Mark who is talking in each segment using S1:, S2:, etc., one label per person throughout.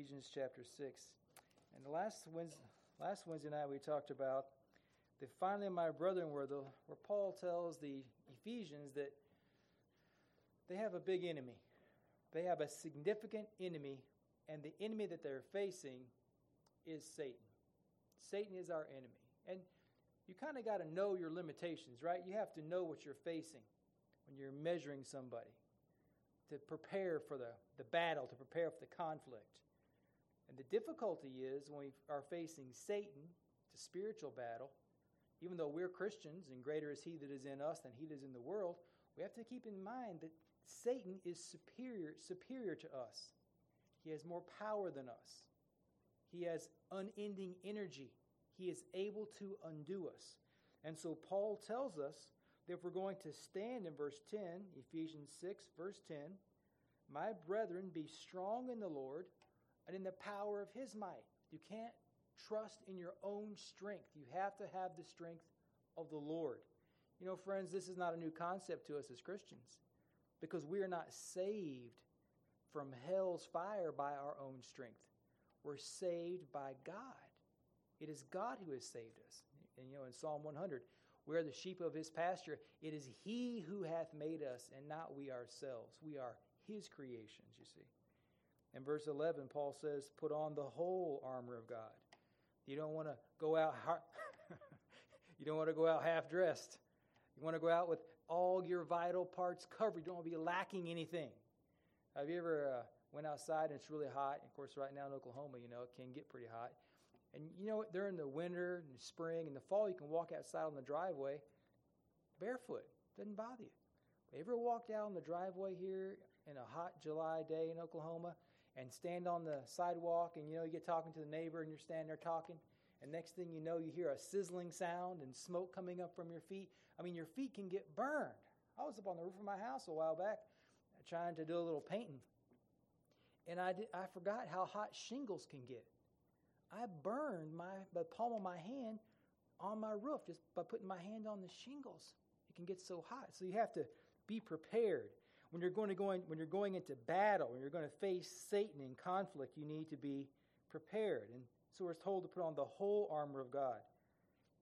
S1: Ephesians chapter 6. And last Wednesday, last Wednesday night we talked about the finally, my brethren, where, the, where Paul tells the Ephesians that they have a big enemy. They have a significant enemy, and the enemy that they're facing is Satan. Satan is our enemy. And you kind of got to know your limitations, right? You have to know what you're facing when you're measuring somebody to prepare for the, the battle, to prepare for the conflict. And the difficulty is when we are facing Satan, it's a spiritual battle, even though we're Christians and greater is he that is in us than he that is in the world, we have to keep in mind that Satan is superior, superior to us. He has more power than us. He has unending energy. He is able to undo us. And so Paul tells us that if we're going to stand in verse 10, Ephesians 6, verse 10, My brethren, be strong in the Lord and in the power of his might. You can't trust in your own strength. You have to have the strength of the Lord. You know, friends, this is not a new concept to us as Christians because we are not saved from hell's fire by our own strength. We're saved by God. It is God who has saved us. And you know, in Psalm 100, we are the sheep of his pasture. It is he who hath made us and not we ourselves. We are his creations, you see. In verse 11, Paul says, Put on the whole armor of God. You don't want to go out. you don't want to go out half dressed. You want to go out with all your vital parts covered. You don't want to be lacking anything. Have you ever uh, went outside and it's really hot? Of course, right now in Oklahoma, you know it can get pretty hot. And you know, during the winter and the spring and the fall, you can walk outside on the driveway barefoot. Doesn't bother you. Ever walked out on the driveway here in a hot July day in Oklahoma and stand on the sidewalk and you know you get talking to the neighbor and you're standing there talking and next thing you know you hear a sizzling sound and smoke coming up from your feet. I mean your feet can get burned. I was up on the roof of my house a while back trying to do a little painting and i, did, I forgot how hot shingles can get. I burned my the palm of my hand on my roof just by putting my hand on the shingles. It can get so hot. So you have to be prepared when you're going to go in, when you're going into battle, when you're going to face Satan in conflict, you need to be prepared. And so we're told to put on the whole armor of God.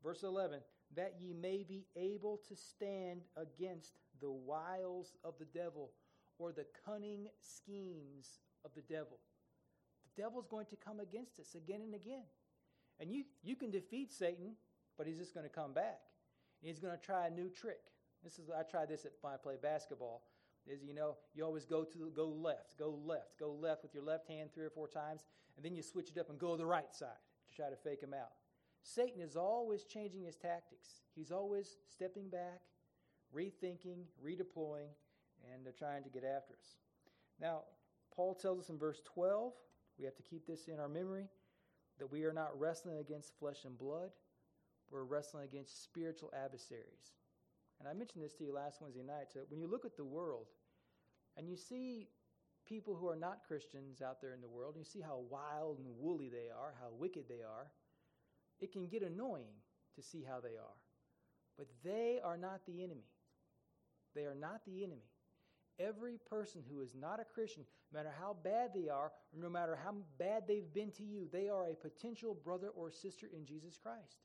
S1: Verse 11, that ye may be able to stand against the wiles of the devil or the cunning schemes of the devil. The devil's going to come against us again and again. And you, you can defeat Satan, but he's just going to come back. And he's going to try a new trick. This is I tried this at, when I played basketball is you know you always go to go left go left go left with your left hand three or four times and then you switch it up and go to the right side to try to fake him out. Satan is always changing his tactics. He's always stepping back rethinking redeploying and they're trying to get after us. Now paul tells us in verse 12 we have to keep this in our memory that we are not wrestling against flesh and blood. We're wrestling against spiritual adversaries. And I mentioned this to you last Wednesday night. So when you look at the world and you see people who are not Christians out there in the world, you see how wild and woolly they are, how wicked they are, it can get annoying to see how they are. But they are not the enemy. They are not the enemy. Every person who is not a Christian, no matter how bad they are, no matter how bad they've been to you, they are a potential brother or sister in Jesus Christ.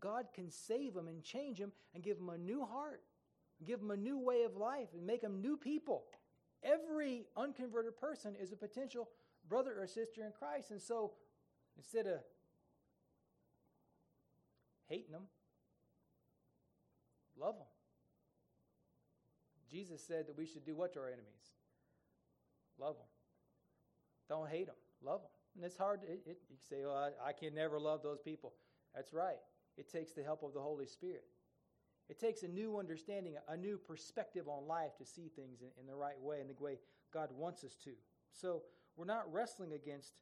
S1: God can save them and change them and give them a new heart, give them a new way of life, and make them new people. Every unconverted person is a potential brother or sister in Christ. And so instead of hating them, love them. Jesus said that we should do what to our enemies? Love them. Don't hate them. Love them. And it's hard. It, it, you say, "Well, I, I can never love those people." That's right. It takes the help of the Holy Spirit. It takes a new understanding, a new perspective on life to see things in, in, the right way, in the way God wants us to. So we're not wrestling against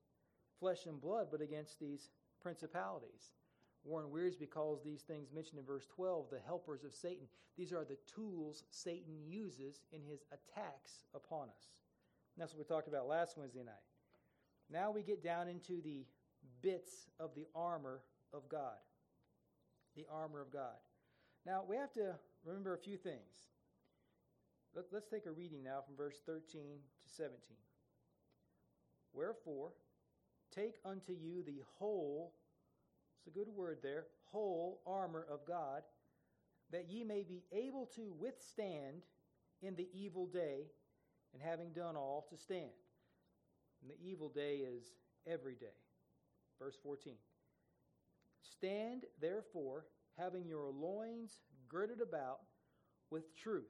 S1: flesh and blood, but against these principalities. Warren Wiersbe calls these things mentioned in verse 12 the helpers of Satan. These are the tools Satan uses in his attacks upon us. And that's what we talked about last Wednesday night. Now we get down into the bits of the armor of God the armor of God. Now, we have to remember a few things. Let, us take a reading now from verse 13 to 17. Wherefore, take unto you the whole, it's a good word there, whole armor of God, that ye may be able to withstand in the evil day, and having done all, to stand. And the evil day is every day. Verse 14. Stand therefore, having your loins girded about with truth,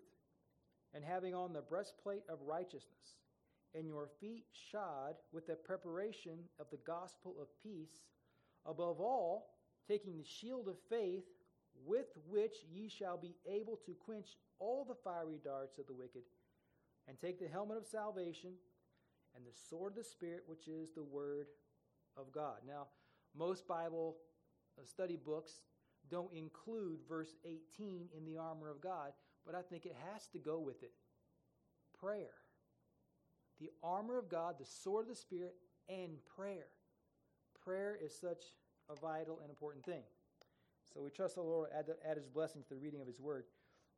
S1: and having on the breastplate of righteousness, and your feet shod with the preparation of the gospel of peace, above all, taking the shield of faith, with which ye shall be able to quench all the fiery darts of the wicked, and take the helmet of salvation and the sword of the Spirit, which is the word of God. Now, most Bible uh, study books don't include verse 18 in the armor of God, but I think it has to go with it. Prayer. The armor of God, the sword of the Spirit, and prayer. Prayer is such a vital and important thing. So we trust the Lord add, add his blessing to the reading of his word.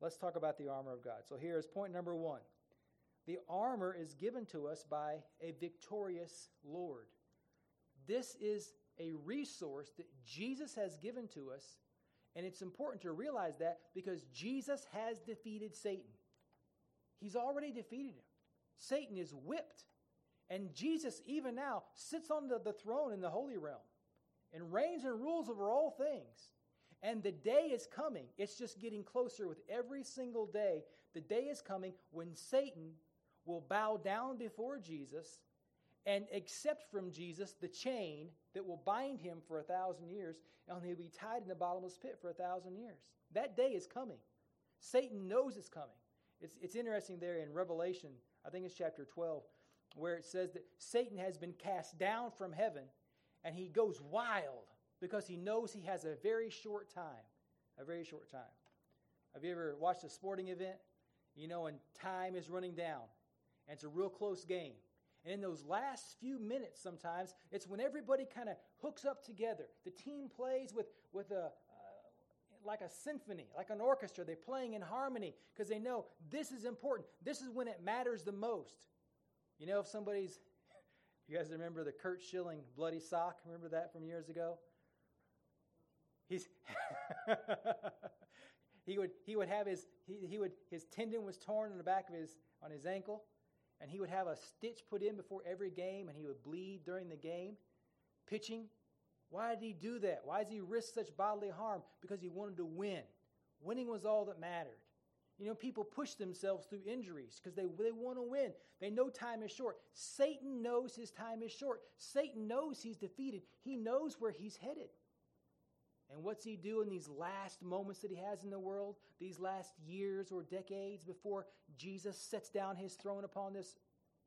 S1: Let's talk about the armor of God. So here is point number one. The armor is given to us by a victorious Lord. This is a resource that Jesus has given to us, and it's important to realize that because Jesus has defeated Satan. He's already defeated him. Satan is whipped. And Jesus, even now, sits on the, the throne in the holy realm and reigns and rules over all things. And the day is coming. It's just getting closer with every single day. The day is coming when Satan will bow down before Jesus and accept from Jesus the chain that will bind him for a thousand years, and he'll be tied in the bottomless pit for a thousand years. That day is coming. Satan knows it's coming. It's, it's interesting there in Revelation, I think it's chapter 12, where it says that Satan has been cast down from heaven and he goes wild because he knows he has a very short time. A very short time. Have you ever watched a sporting event? You know, and time is running down, and it's a real close game. And in those last few minutes, sometimes, it's when everybody kind of hooks up together. The team plays with, with a, uh, like a symphony, like an orchestra. They're playing in harmony because they know this is important. This is when it matters the most. You know, if somebody's, you guys remember the Curt Schilling bloody sock? Remember that from years ago? He's he would he would have his he, he would his tendon was torn in the back of his on his ankle and he would have a stitch put in before every game and he would bleed during the game. Pitching why did he do that? Why does he risk such bodily harm? Because he wanted to win. Winning was all that mattered. You know people push themselves through injuries because they, they want to win. They know time is short. Satan knows his time is short. Satan knows he's defeated. He knows where he's headed and what's he do in these last moments that he has in the world, these last years or decades before Jesus sets down his throne upon this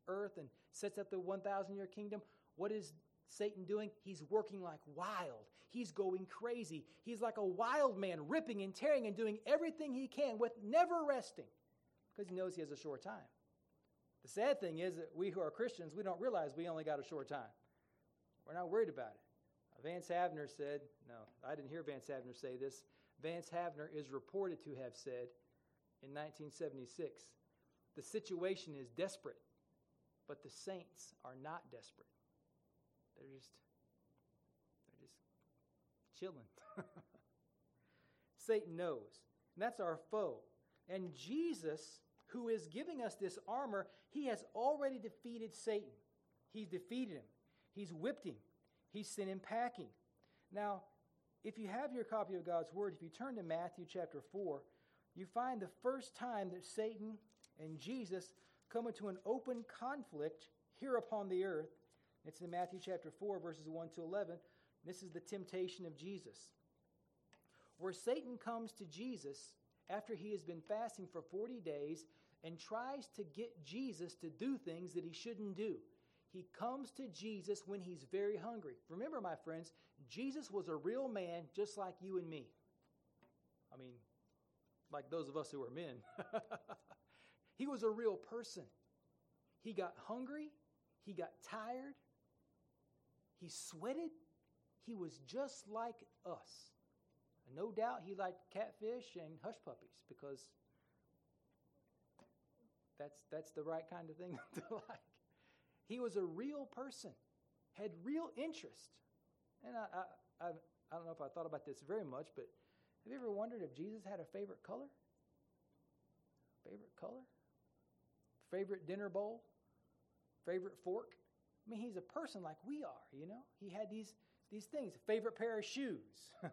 S1: earth and sets up the 1,000 year kingdom? What is Satan doing? He's working like wild. He's going crazy. He's like a wild man, ripping and tearing and doing everything he can with never resting because he knows he has a short time. The sad thing is that we who are Christians, we don't realize we only got a short time. We're not worried about it. Vance Havner said, no, I didn't hear Vance Havner say this. Vance Havner is reported to have said in 1976 the situation is desperate, but the saints are not desperate. They're just, they're just chilling. Satan knows. And that's our foe. And Jesus, who is giving us this armor, he has already defeated Satan. He's defeated him, he's whipped him, He's sent him packing. Now, if you have your copy of God's Word, if you turn to Matthew chapter 4, you find the first time that Satan and Jesus come into an open conflict here upon the earth. It's in Matthew chapter 4, verses 1 to 11. This is the temptation of Jesus. Where Satan comes to Jesus after he has been fasting for 40 days and tries to get Jesus to do things that he shouldn't do. He comes to Jesus when he's very hungry. Remember, my friends, Jesus was a real man just like you and me. I mean, like those of us who are men. he was a real person. He got hungry, he got tired, he sweated. He was just like us. And no doubt he liked catfish and hush puppies because that's, that's the right kind of thing to like. He was a real person. had real interest. And I, I, I, I don't know if I thought about this very much, but have you ever wondered if Jesus had a favorite color? Favorite color? Favorite dinner bowl? Favorite fork? I mean, he's a person like we are, you know? He had these, these things. Favorite pair of shoes.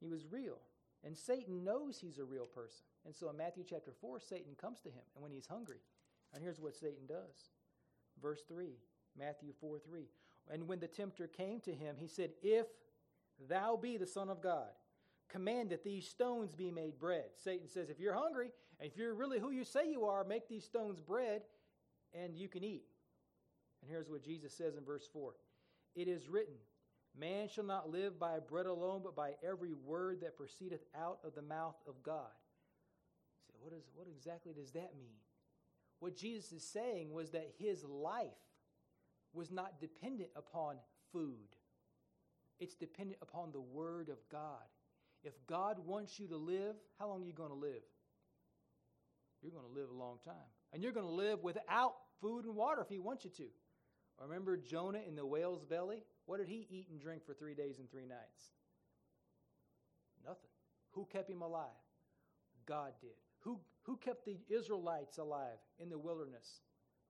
S1: he was real. And Satan knows he's a real person. And so in Matthew chapter 4, Satan comes to him, and when he's hungry, and here's what Satan does. Verse 3, Matthew 4 3. And when the tempter came to him, he said, If thou be the Son of God, command that these stones be made bread. Satan says, If you're hungry, and if you're really who you say you are, make these stones bread, and you can eat. And here's what Jesus says in verse 4 It is written, Man shall not live by bread alone, but by every word that proceedeth out of the mouth of God. So what, is, what exactly does that mean? What Jesus is saying was that his life was not dependent upon food, it's dependent upon the Word of God. If God wants you to live, how long are you going to live? You're going to live a long time. And you're going to live without food and water if He wants you to. Remember Jonah in the whale's belly? What did he eat and drink for three days and three nights? Nothing. Who kept him alive? God did. Who, who kept the Israelites alive in the wilderness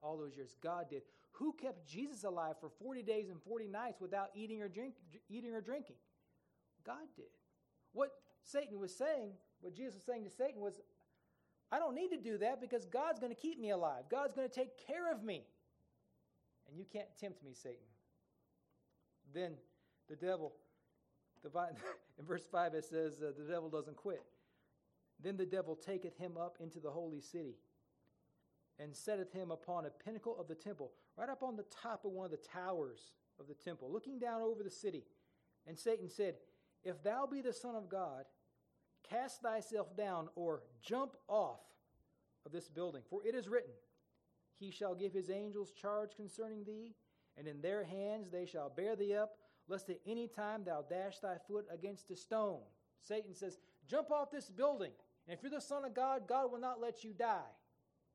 S1: all those years? God did. Who kept Jesus alive for 40 days and 40 nights without eating or, drink, eating or drinking? God did. What Satan was saying, what Jesus was saying to Satan was, I don't need to do that because God's going to keep me alive. God's going to take care of me. And you can't tempt me, Satan. Then the devil, in verse 5, it says, uh, the devil doesn't quit. Then the devil taketh him up into the holy city and setteth him upon a pinnacle of the temple, right up on the top of one of the towers of the temple, looking down over the city. And Satan said, If thou be the Son of God, cast thyself down or jump off of this building. For it is written, He shall give his angels charge concerning thee, and in their hands they shall bear thee up, lest at any time thou dash thy foot against a stone. Satan says, Jump off this building. And if you're the Son of God, God will not let you die.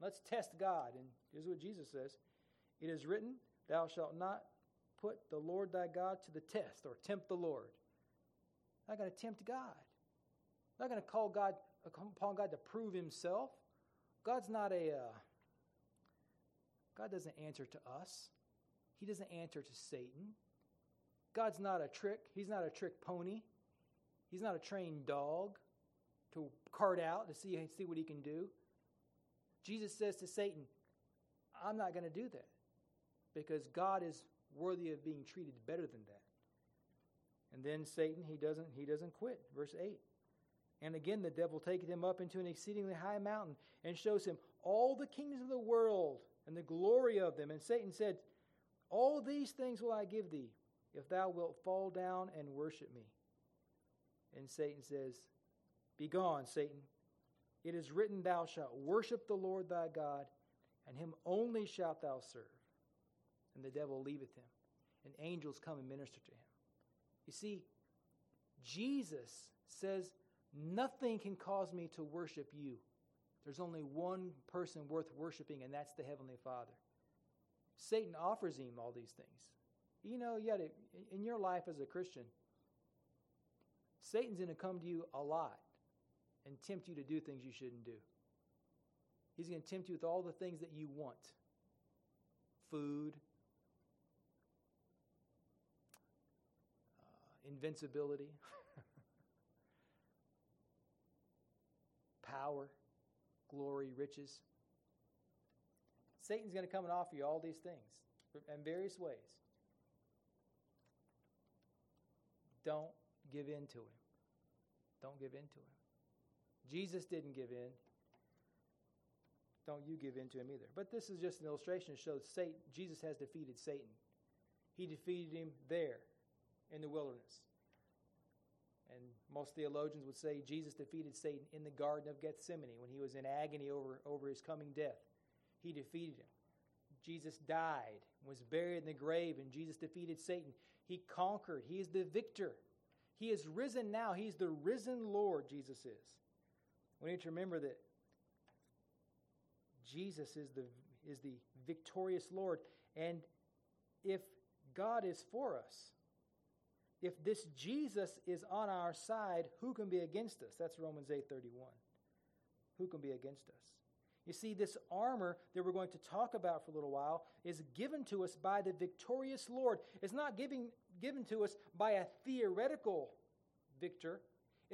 S1: Let's test God. And here's what Jesus says It is written, Thou shalt not put the Lord thy God to the test or tempt the Lord. I'm Not going to tempt God. I'm Not going to call God upon God to prove himself. God's not a uh, God doesn't answer to us. He doesn't answer to Satan. God's not a trick. He's not a trick pony. He's not a trained dog to cart out to see, see what he can do. Jesus says to Satan, I'm not going to do that because God is worthy of being treated better than that. And then Satan, he doesn't, he doesn't quit. Verse 8. And again, the devil taketh him up into an exceedingly high mountain and shows him all the kingdoms of the world and the glory of them. And Satan said, All these things will I give thee if thou wilt fall down and worship me. And Satan says, Begone, Satan. It is written, Thou shalt worship the Lord thy God, and him only shalt thou serve. And the devil leaveth him, and angels come and minister to him. You see, Jesus says, Nothing can cause me to worship you. There's only one person worth worshiping, and that's the Heavenly Father. Satan offers him all these things. You know, yet in your life as a Christian, Satan's going to come to you a lot and tempt you to do things you shouldn't do. He's going to tempt you with all the things that you want food, uh, invincibility, power, glory, riches. Satan's going to come and offer you all these things in various ways. Don't give in to him. Don't give in to him. Jesus didn't give in. Don't you give in to him either. But this is just an illustration to show Satan, Jesus has defeated Satan. He defeated him there in the wilderness. And most theologians would say Jesus defeated Satan in the Garden of Gethsemane when he was in agony over, over his coming death. He defeated him. Jesus died, was buried in the grave, and Jesus defeated Satan. He conquered. He is the victor. He is risen now. He's the risen Lord, Jesus is. We need to remember that Jesus is the, is the victorious Lord, And if God is for us, if this Jesus is on our side, who can be against us? That's Romans 8:31. Who can be against us? You see, this armor that we're going to talk about for a little while is given to us by the victorious Lord. It's not giving, given to us by a theoretical victor,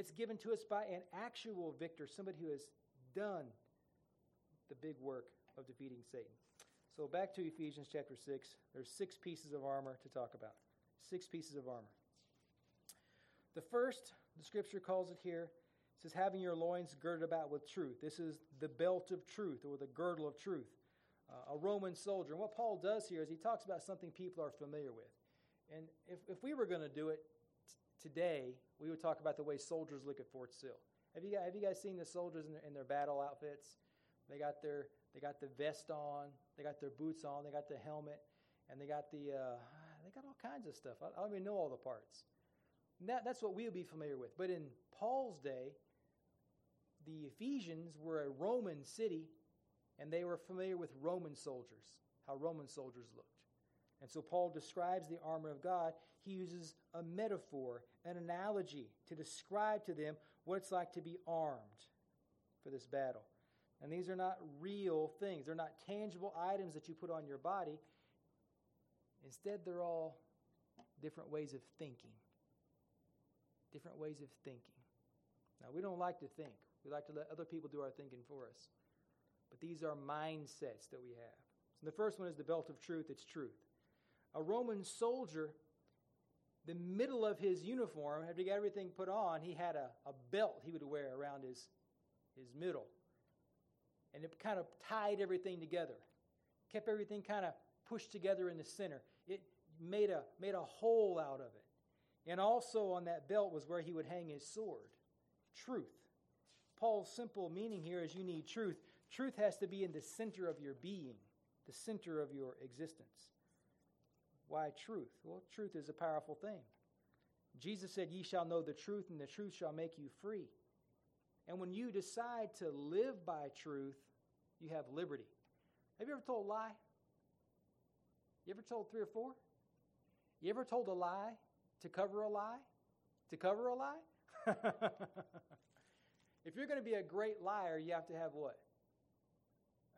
S1: it's given to us by an actual victor, somebody who has done the big work of defeating Satan. So back to Ephesians chapter 6. There's six pieces of armor to talk about. Six pieces of armor. The first, the scripture calls it here, says, having your loins girded about with truth. This is the belt of truth or the girdle of truth. Uh, a Roman soldier. And what Paul does here is he talks about something people are familiar with. And if, if we were going to do it t- today, we would talk about the way soldiers look at Fort Sill. Have you, have you guys seen the soldiers in their, in their battle outfits? They got their they got the vest on, they got their boots on, they got the helmet, and they got the uh, they got all kinds of stuff. I, I don't even know all the parts. That, that's what we'll be familiar with. But in Paul's day, the Ephesians were a Roman city, and they were familiar with Roman soldiers, how Roman soldiers looked. And so Paul describes the armor of God. He uses a metaphor, an analogy to describe to them what it's like to be armed for this battle. And these are not real things, they're not tangible items that you put on your body. Instead, they're all different ways of thinking. Different ways of thinking. Now, we don't like to think, we like to let other people do our thinking for us. But these are mindsets that we have. So the first one is the belt of truth, it's truth. A Roman soldier, the middle of his uniform, after he got everything put on, he had a, a belt he would wear around his, his middle and it kind of tied everything together, kept everything kind of pushed together in the center. It made a, made a whole out of it. And also on that belt was where he would hang his sword truth. Paul's simple meaning here is you need truth. Truth has to be in the center of your being, the center of your existence. Why truth? Well, truth is a powerful thing. Jesus said, Ye shall know the truth, and the truth shall make you free. And when you decide to live by truth, you have liberty. Have you ever told a lie? You ever told three or four? You ever told a lie to cover a lie? To cover a lie? if you're going to be a great liar, you have to have what?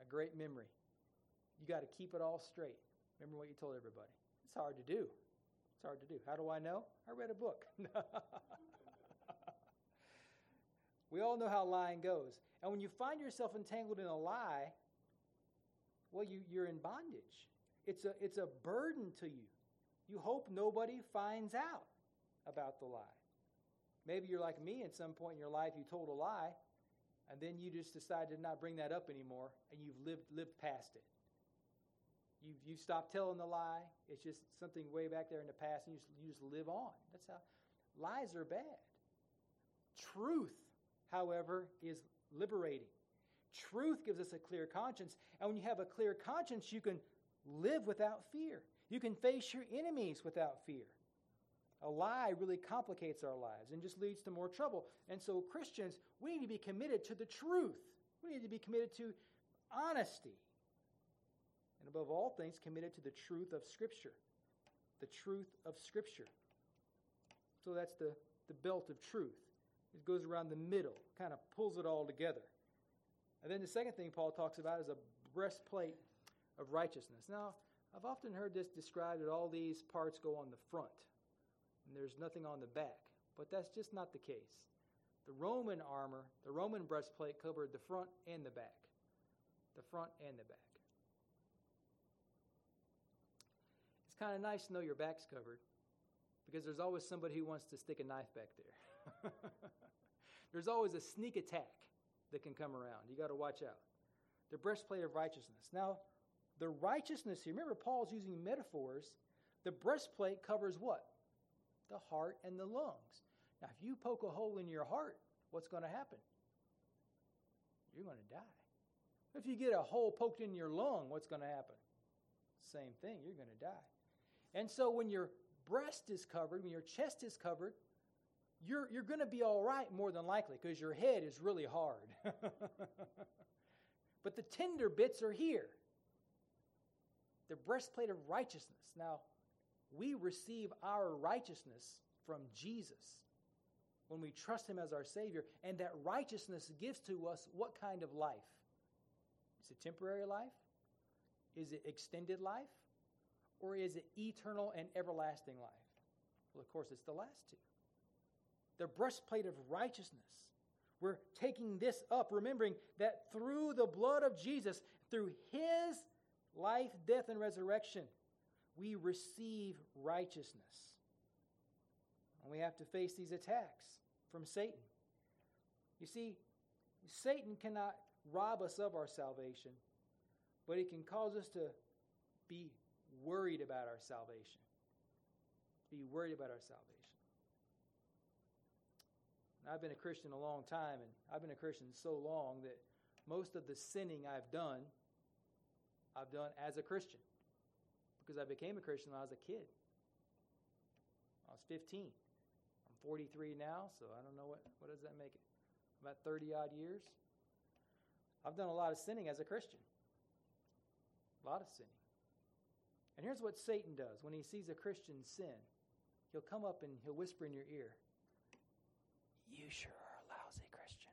S1: A great memory. You got to keep it all straight. Remember what you told everybody. It's hard to do. It's hard to do. How do I know? I read a book. We all know how lying goes. And when you find yourself entangled in a lie, well, you, you're in bondage. It's a, it's a burden to you. You hope nobody finds out about the lie. Maybe you're like me at some point in your life, you told a lie, and then you just decided to not bring that up anymore, and you've lived, lived past it. You've, you stopped telling the lie. It's just something way back there in the past, and you just, you just live on. That's how lies are bad. Truth however, is liberating. Truth gives us a clear conscience. And when you have a clear conscience, you can live without fear. You can face your enemies without fear. A lie really complicates our lives and just leads to more trouble. And so, Christians, we need to be committed to the truth. We need to be committed to honesty. And above all things, committed to the truth of Scripture. The truth of Scripture. So that's the, the belt of truth. It goes around the middle, kind of pulls it all together. And then the second thing Paul talks about is a breastplate of righteousness. Now, I've often heard this described that all these parts go on the front and there's nothing on the back, but that's just not the case. The Roman armor, the Roman breastplate covered the front and the back. The front and the back. Kind of nice to know your back's covered because there's always somebody who wants to stick a knife back there. There's always a sneak attack that can come around. You got to watch out. The breastplate of righteousness. Now, the righteousness here, remember, Paul's using metaphors. The breastplate covers what? The heart and the lungs. Now, if you poke a hole in your heart, what's going to happen? You're going to die. If you get a hole poked in your lung, what's going to happen? Same thing, you're going to die. And so when your breast is covered, when your chest is covered, you're, you're going to be all right more than likely because your head is really hard. but the tender bits are here. the breastplate of righteousness. Now, we receive our righteousness from Jesus when we trust Him as our Savior, and that righteousness gives to us what kind of life? Is it temporary life? Is it extended life? Or is it eternal and everlasting life? Well, of course, it's the last two. The breastplate of righteousness. We're taking this up, remembering that through the blood of Jesus, through His life, death, and resurrection, we receive righteousness. And we have to face these attacks from Satan. You see, Satan cannot rob us of our salvation, but he can cause us to be worried about our salvation. Be worried about our salvation. I've been a Christian a long time, and I've been a Christian so long that most of the sinning I've done, I've done as a Christian. Because I became a Christian when I was a kid. I was 15. I'm 43 now, so I don't know what, what does that make it? About 30 odd years. I've done a lot of sinning as a Christian. A lot of sinning. And here's what Satan does when he sees a Christian sin he'll come up and he'll whisper in your ear, You sure are a lousy Christian.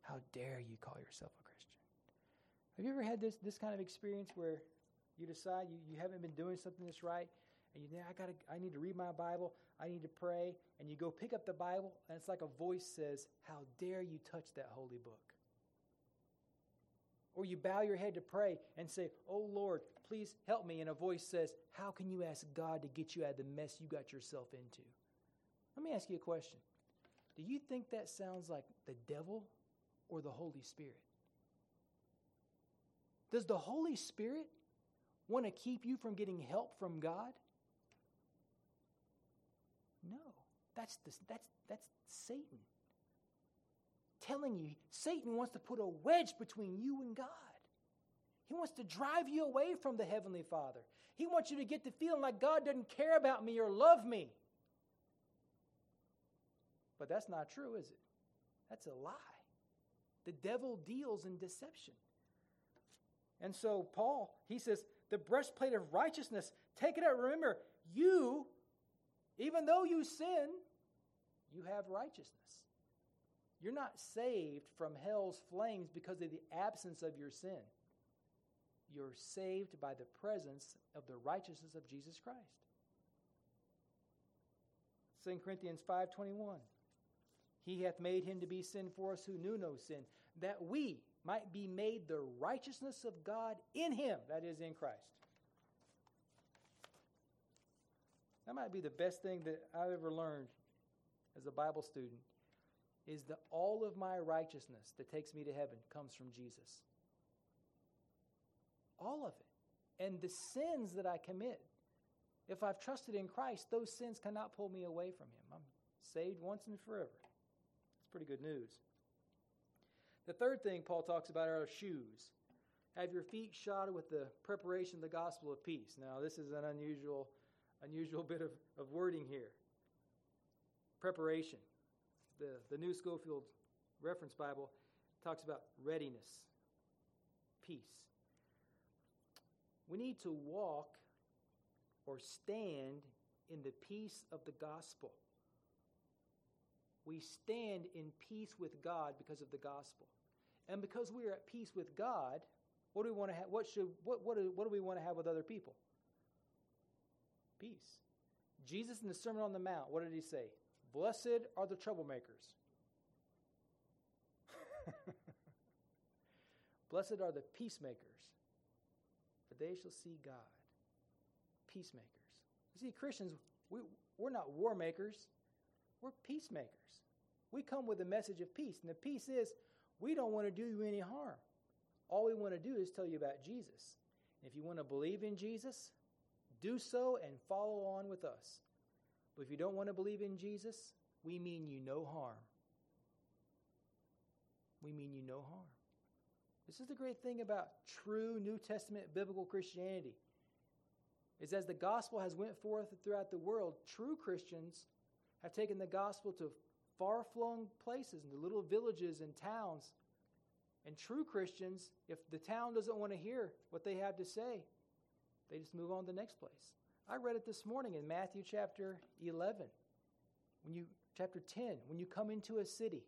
S1: How dare you call yourself a Christian? Have you ever had this, this kind of experience where you decide you, you haven't been doing something that's right, and you think, I, gotta, I need to read my Bible, I need to pray, and you go pick up the Bible, and it's like a voice says, How dare you touch that holy book? Or you bow your head to pray and say, Oh Lord, please help me. And a voice says, How can you ask God to get you out of the mess you got yourself into? Let me ask you a question. Do you think that sounds like the devil or the Holy Spirit? Does the Holy Spirit want to keep you from getting help from God? No. That's, the, that's, that's Satan telling you Satan wants to put a wedge between you and God. He wants to drive you away from the Heavenly Father. He wants you to get the feeling like God doesn't care about me or love me. But that's not true, is it? That's a lie. The devil deals in deception. And so, Paul, he says, the breastplate of righteousness, take it out. Remember, you, even though you sin, you have righteousness. You're not saved from hell's flames because of the absence of your sin. You're saved by the presence of the righteousness of Jesus Christ. 2 Corinthians 5:21 He hath made him to be sin for us who knew no sin that we might be made the righteousness of God in him that is in Christ. That might be the best thing that I've ever learned as a Bible student is that all of my righteousness that takes me to heaven comes from Jesus. All of it. And the sins that I commit, if I've trusted in Christ, those sins cannot pull me away from Him. I'm saved once and forever. It's pretty good news. The third thing Paul talks about are our shoes. Have your feet shod with the preparation of the gospel of peace. Now, this is an unusual, unusual bit of, of wording here. Preparation the, the New Scofield Reference Bible talks about readiness, peace. We need to walk or stand in the peace of the gospel. We stand in peace with God because of the gospel. And because we are at peace with God, what do we want to have? What should what what do, what do we want to have with other people? Peace. Jesus in the Sermon on the Mount, what did he say? Blessed are the troublemakers. Blessed are the peacemakers, for they shall see God. Peacemakers. You see, Christians, we, we're not war makers, we're peacemakers. We come with a message of peace, and the peace is we don't want to do you any harm. All we want to do is tell you about Jesus. And If you want to believe in Jesus, do so and follow on with us. But if you don't want to believe in Jesus, we mean you no harm. We mean you no harm. This is the great thing about true New Testament biblical Christianity. Is as the gospel has went forth throughout the world, true Christians have taken the gospel to far-flung places, into little villages and towns. And true Christians, if the town doesn't want to hear what they have to say, they just move on to the next place. I read it this morning in Matthew chapter 11. When you chapter 10, when you come into a city,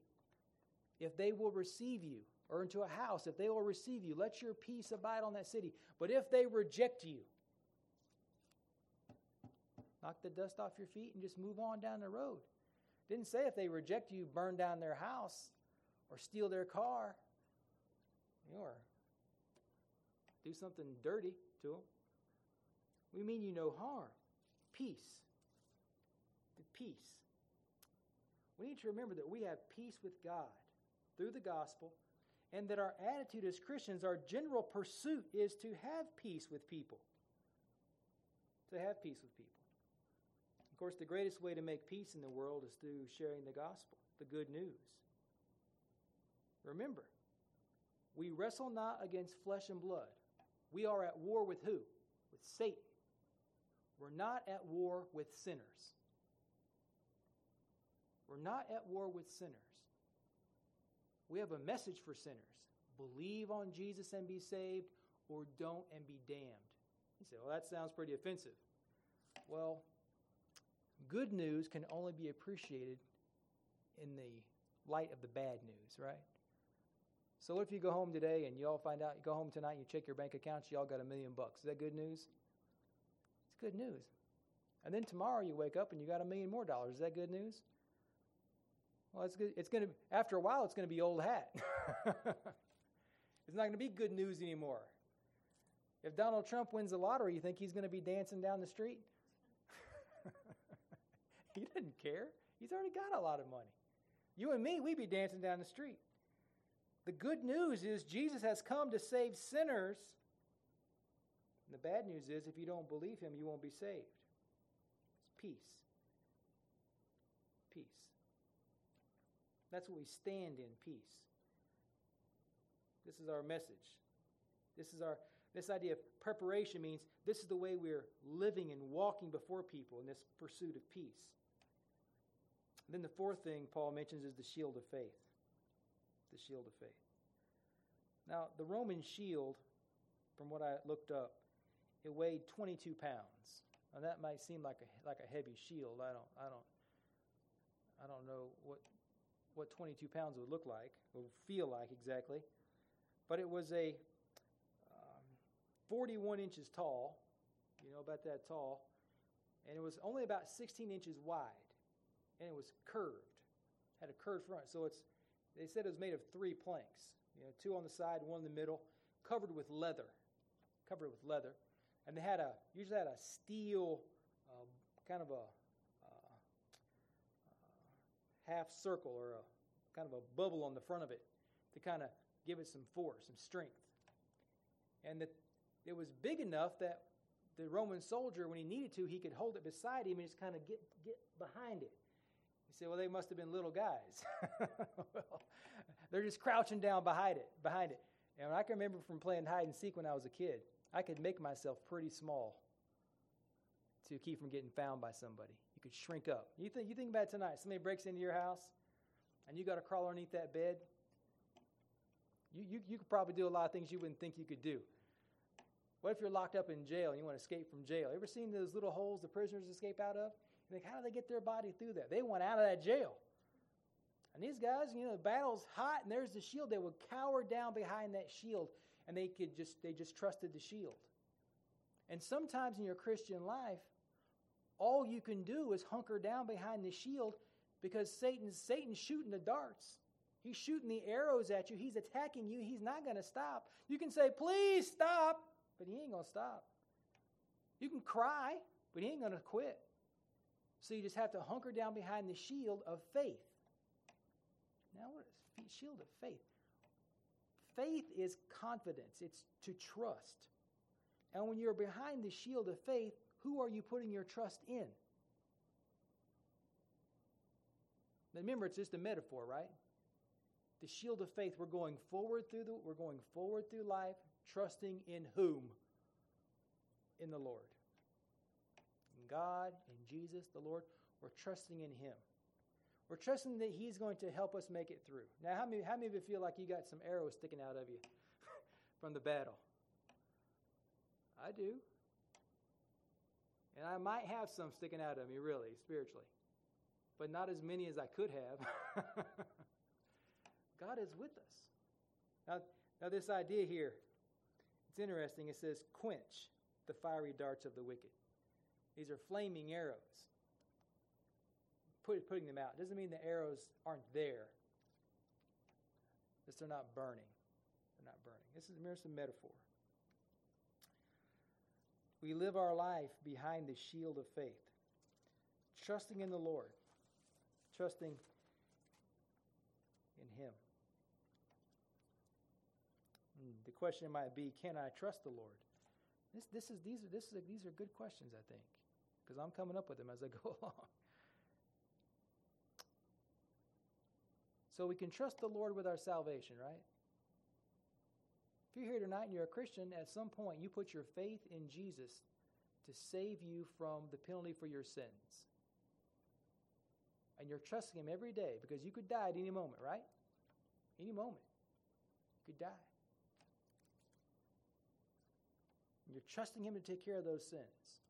S1: if they will receive you, or into a house, if they will receive you, let your peace abide on that city. But if they reject you, knock the dust off your feet and just move on down the road. Didn't say if they reject you, burn down their house or steal their car or do something dirty to them. We mean you no harm. Peace. The peace. We need to remember that we have peace with God through the gospel and that our attitude as Christians, our general pursuit is to have peace with people. To have peace with people. Of course, the greatest way to make peace in the world is through sharing the gospel, the good news. Remember, we wrestle not against flesh and blood. We are at war with who? With Satan. We're not at war with sinners. We're not at war with sinners. We have a message for sinners believe on Jesus and be saved, or don't and be damned. You say, well, that sounds pretty offensive. Well, good news can only be appreciated in the light of the bad news, right? So what if you go home today and you all find out, you go home tonight and you check your bank accounts, you all got a million bucks. Is that good news? Good news. And then tomorrow you wake up and you got a million more dollars. Is that good news? Well, it's, good. it's going to, after a while, it's going to be old hat. it's not going to be good news anymore. If Donald Trump wins the lottery, you think he's going to be dancing down the street? he doesn't care. He's already got a lot of money. You and me, we'd be dancing down the street. The good news is Jesus has come to save sinners. And the bad news is if you don't believe him, you won't be saved. It's peace. Peace. That's what we stand in peace. This is our message. This is our this idea of preparation means this is the way we're living and walking before people in this pursuit of peace. And then the fourth thing Paul mentions is the shield of faith. The shield of faith. Now, the Roman shield, from what I looked up, it weighed 22 pounds. And that might seem like a like a heavy shield. I don't I don't I don't know what what 22 pounds would look like, or feel like exactly. But it was a um, 41 inches tall, you know, about that tall, and it was only about 16 inches wide, and it was curved, had a curved front. So it's, they said it was made of three planks, you know, two on the side, one in the middle, covered with leather, covered with leather, and they had a usually had a steel uh, kind of a half circle or a kind of a bubble on the front of it to kind of give it some force, some strength. And that it was big enough that the Roman soldier, when he needed to, he could hold it beside him and just kind of get, get behind it. You say, well, they must have been little guys. well, they're just crouching down behind it, behind it. And I can remember from playing hide and seek when I was a kid, I could make myself pretty small to keep from getting found by somebody. You could shrink up. You think, you think about tonight. Somebody breaks into your house and you got to crawl underneath that bed. You, you, you could probably do a lot of things you wouldn't think you could do. What if you're locked up in jail and you want to escape from jail? Ever seen those little holes the prisoners escape out of? You think, how do they get their body through that? They went out of that jail. And these guys, you know, the battle's hot and there's the shield. They would cower down behind that shield and they could just they just trusted the shield. And sometimes in your Christian life, all you can do is hunker down behind the shield because Satan's Satan's shooting the darts. He's shooting the arrows at you. He's attacking you. He's not going to stop. You can say, "Please stop," but he ain't going to stop. You can cry, but he ain't going to quit. So you just have to hunker down behind the shield of faith. Now, what is shield of faith? Faith is confidence. It's to trust. And when you're behind the shield of faith, who are you putting your trust in? remember, it's just a metaphor, right? The shield of faith, we're going forward through the, we're going forward through life, trusting in whom? In the Lord. In God, in Jesus, the Lord. We're trusting in Him. We're trusting that He's going to help us make it through. Now, how many, how many of you feel like you got some arrows sticking out of you from the battle? I do. And I might have some sticking out of me, really, spiritually, but not as many as I could have. God is with us. Now, now, this idea here, it's interesting. It says, quench the fiery darts of the wicked. These are flaming arrows. Put, putting them out doesn't mean the arrows aren't there. Just they're not burning. They're not burning. This is merely a metaphor. We live our life behind the shield of faith, trusting in the Lord, trusting in Him. Hmm, the question might be, can I trust the Lord? This, this is, these, are, this is these are good questions, I think, because I'm coming up with them as I go along. So we can trust the Lord with our salvation, right? If you're here tonight and you're a Christian, at some point you put your faith in Jesus to save you from the penalty for your sins. And you're trusting Him every day because you could die at any moment, right? Any moment. You could die. And you're trusting Him to take care of those sins,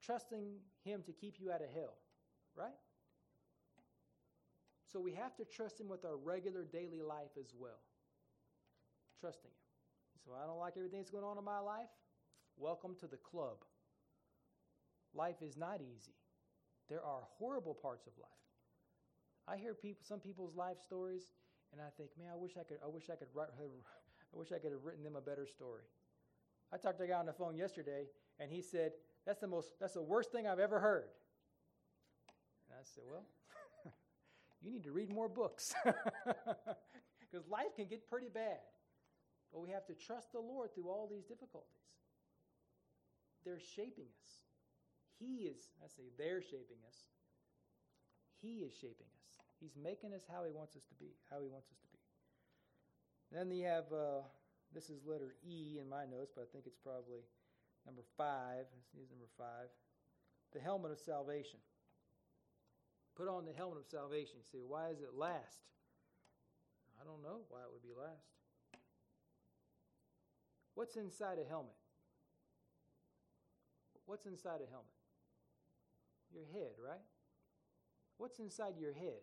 S1: trusting Him to keep you out of hell, right? So we have to trust Him with our regular daily life as well. Trusting Him. So I don't like everything that's going on in my life. Welcome to the club. Life is not easy. There are horrible parts of life. I hear people, some people's life stories, and I think, man, I wish I could. I wish I could write. I wish I could have written them a better story. I talked to a guy on the phone yesterday, and he said, That's the most that's the worst thing I've ever heard. And I said, Well, you need to read more books. Because life can get pretty bad. But we have to trust the Lord through all these difficulties. They're shaping us. He is, I say, they're shaping us. He is shaping us. He's making us how He wants us to be, how He wants us to be. Then you have uh, this is letter E in my notes, but I think it's probably number five. Is number five. The helmet of salvation. Put on the helmet of salvation. You say, why is it last? I don't know why it would be last. What's inside a helmet? What's inside a helmet? Your head, right? What's inside your head?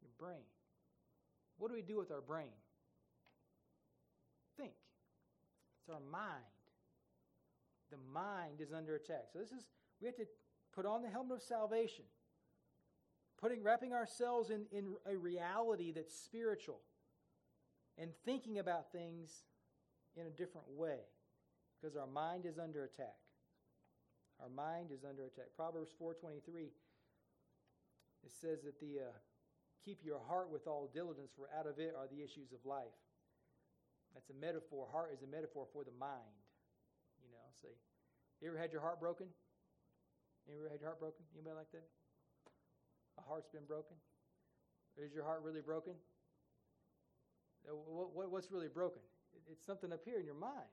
S1: Your brain. What do we do with our brain? think. It's our mind. The mind is under attack. So this is we have to put on the helmet of salvation. Putting wrapping ourselves in, in a reality that's spiritual and thinking about things in a different way because our mind is under attack. Our mind is under attack. Proverbs 4:23 it says that the uh, keep your heart with all diligence for out of it are the issues of life. That's a metaphor. Heart is a metaphor for the mind. You know, see. You ever had your heart broken? Ever had your heart broken? Anybody like that? A heart's been broken? Is your heart really broken? What, what, what's really broken? It's something up here in your mind.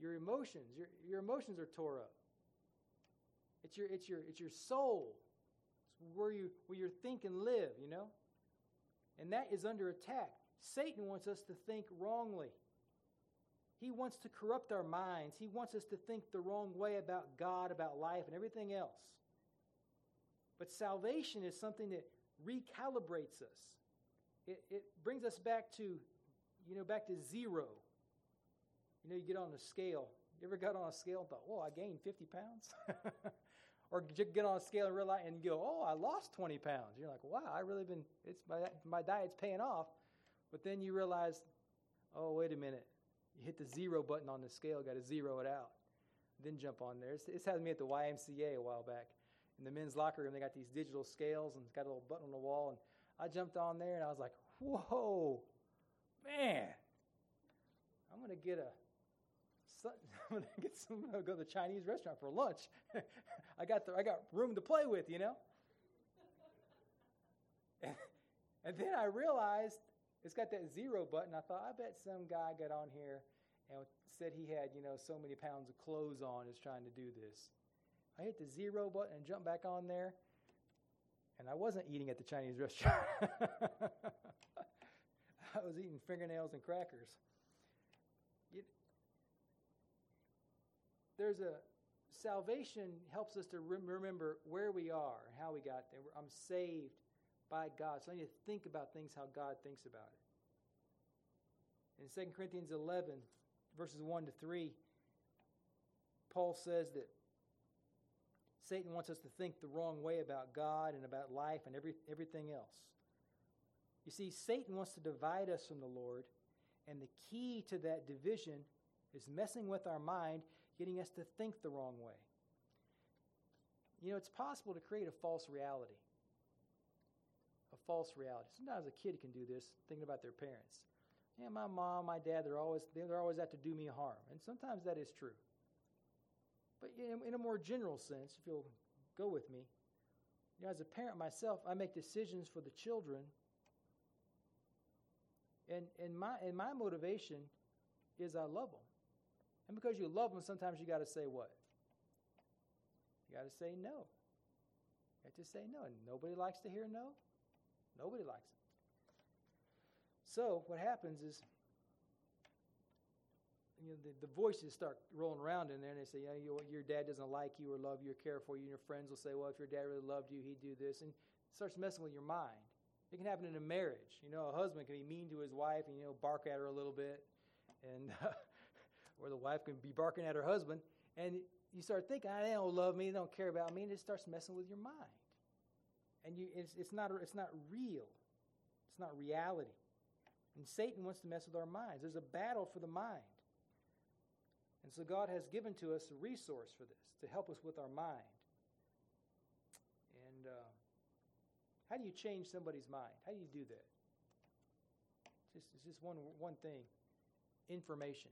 S1: Your emotions. Your, your emotions are tore up. It's your, it's your, it's your soul. It's where you, where you think and live, you know? And that is under attack. Satan wants us to think wrongly. He wants to corrupt our minds. He wants us to think the wrong way about God, about life, and everything else. But salvation is something that recalibrates us. It, it brings us back to, you know, back to zero. You know, you get on a scale. You ever got on a scale and thought, "Oh, I gained 50 pounds"? or get on a scale and realize and you go, "Oh, I lost 20 pounds." You're like, "Wow, I really been it's my my diet's paying off." But then you realize, oh, wait a minute. You hit the zero button on the scale, got to zero it out. Then jump on there. This happened to me at the YMCA a while back. In the men's locker room, they got these digital scales and it's got a little button on the wall. And I jumped on there and I was like, whoa, man, I'm going to get a I'm gonna get some. Gonna go to the Chinese restaurant for lunch. I got the, I got room to play with, you know. and, and then I realized it's got that zero button. I thought, I bet some guy got on here and said he had, you know, so many pounds of clothes on is trying to do this. I hit the zero button and jumped back on there, and I wasn't eating at the Chinese restaurant. I was eating fingernails and crackers. It, there's a salvation helps us to remember where we are and how we got there. I'm saved by God. So I need to think about things how God thinks about it. In 2 Corinthians 11, verses 1 to 3, Paul says that Satan wants us to think the wrong way about God and about life and every, everything else. You see, Satan wants to divide us from the Lord, and the key to that division is messing with our mind, getting us to think the wrong way. You know, it's possible to create a false reality. A false reality. Sometimes a kid can do this, thinking about their parents. Yeah, my mom, my dad, they're always they're always out to do me harm, and sometimes that is true. But in, a more general sense, if you'll go with me, you know, as a parent myself, I make decisions for the children, and and my and my motivation is I love them. And because you love them, sometimes you got to say what? You got to say no. You have to say no. And nobody likes to hear no. Nobody likes it. So what happens is, you know, the, the voices start rolling around in there, and they say, you know, your dad doesn't like you or love you or care for you. And your friends will say, well, if your dad really loved you, he'd do this. And it starts messing with your mind. It can happen in a marriage. You know, a husband can be mean to his wife and, you know, bark at her a little bit. And uh, or the wife can be barking at her husband, and you start thinking, oh, they don't love me, they don't care about me, and it starts messing with your mind. And you, it's, it's, not, it's not real, it's not reality. And Satan wants to mess with our minds. There's a battle for the mind. And so God has given to us a resource for this to help us with our mind. And uh, how do you change somebody's mind? How do you do that? Just, it's just one, one thing information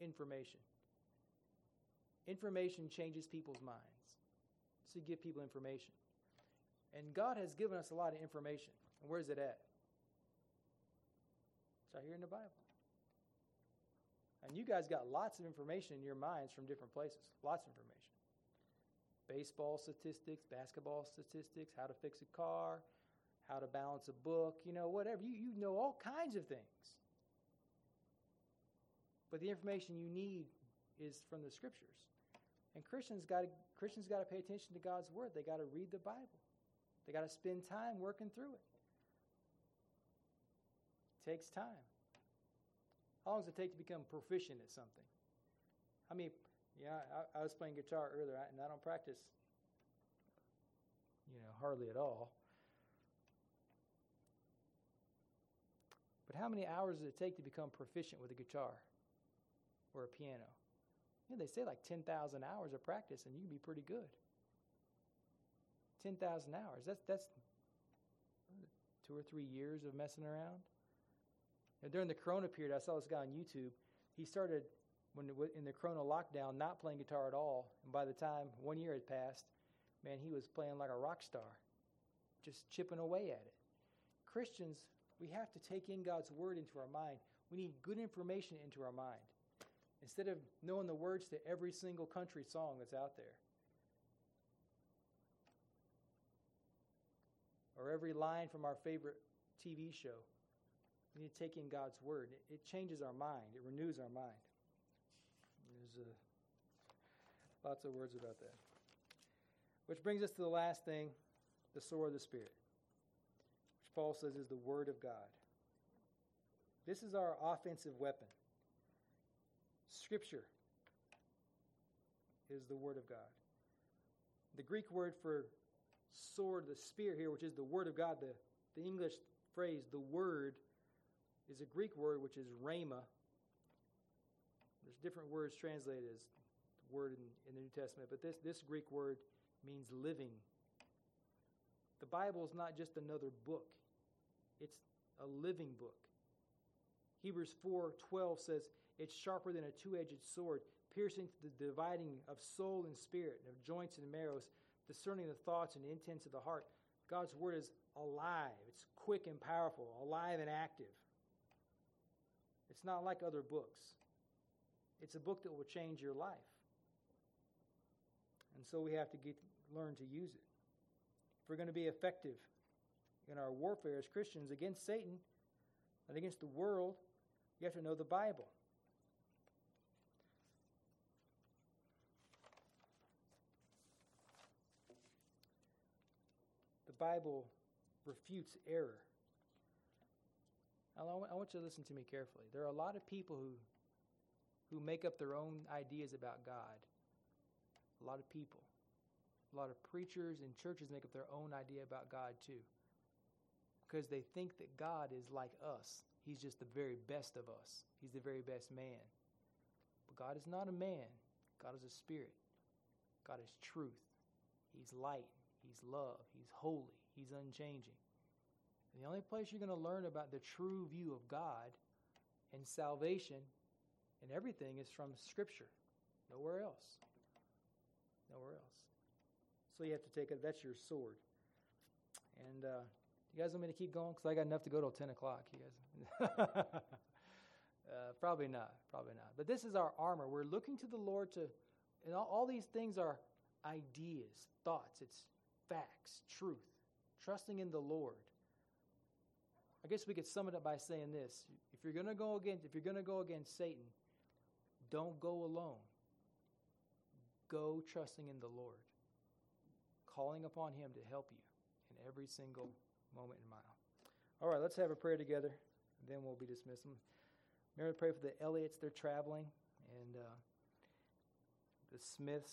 S1: information. Information changes people's minds. So you give people information. And God has given us a lot of information. And where's it at? It's right here in the Bible. And you guys got lots of information in your minds from different places. Lots of information. Baseball statistics, basketball statistics, how to fix a car, how to balance a book, you know, whatever. You, you know all kinds of things. But the information you need is from the scriptures. And Christians got Christians got to pay attention to God's word. They got to read the Bible. They got to spend time working through it. It takes time. How long does it take to become proficient at something? I mean, yeah, I, I was playing guitar earlier, and I don't practice, you know, hardly at all. But how many hours does it take to become proficient with a guitar? or a piano. You know, they say like 10,000 hours of practice and you can be pretty good. 10,000 hours. That's, that's two or three years of messing around. And during the Corona period, I saw this guy on YouTube. He started when in the Corona lockdown not playing guitar at all. And by the time one year had passed, man, he was playing like a rock star, just chipping away at it. Christians, we have to take in God's word into our mind. We need good information into our mind. Instead of knowing the words to every single country song that's out there, or every line from our favorite TV show, we need to take in God's Word. It, changes our mind, it renews our mind. There's uh, lots of words about that. Which brings us to the last thing the sword of the Spirit, which Paul says is the Word of God. This is our offensive weapon. Scripture is the Word of God. The Greek word for sword, the spear here, which is the Word of God, the, the English phrase, the Word, is a Greek word which is rhema. There's different words translated as word in, in the New Testament, but this, this Greek word means living. The Bible is not just another book, it's a living book. Hebrews 4:12 says, it's sharper than a two edged sword, piercing to the dividing of soul and spirit, and of joints and marrows, discerning the thoughts and intents of the heart. God's word is alive, it's quick and powerful, alive and active. It's not like other books, it's a book that will change your life. And so we have to get, learn to use it. If we're going to be effective in our warfare as Christians against Satan and against the world, you have to know the Bible. Bible refutes error. I want you to listen to me carefully. There are a lot of people who, who make up their own ideas about God. A lot of people. A lot of preachers and churches make up their own idea about God too. Because they think that God is like us. He's just the very best of us. He's the very best man. But God is not a man. God is a spirit. God is truth. He's light. He's love. He's holy. He's unchanging. And the only place you're going to learn about the true view of God and salvation and everything is from Scripture. Nowhere else. Nowhere else. So you have to take it. That's your sword. And uh, you guys want me to keep going? Because I got enough to go till 10 o'clock. You guys. uh, probably not. Probably not. But this is our armor. We're looking to the Lord to, and all, all these things are ideas, thoughts. It's facts, truth. Trusting in the Lord. I guess we could sum it up by saying this: If you're going to go against, if you're going to go against Satan, don't go alone. Go trusting in the Lord, calling upon Him to help you in every single moment and mile. All right, let's have a prayer together, then we'll be dismissed. Mary, pray for the Elliots. They're traveling, and uh, the Smiths.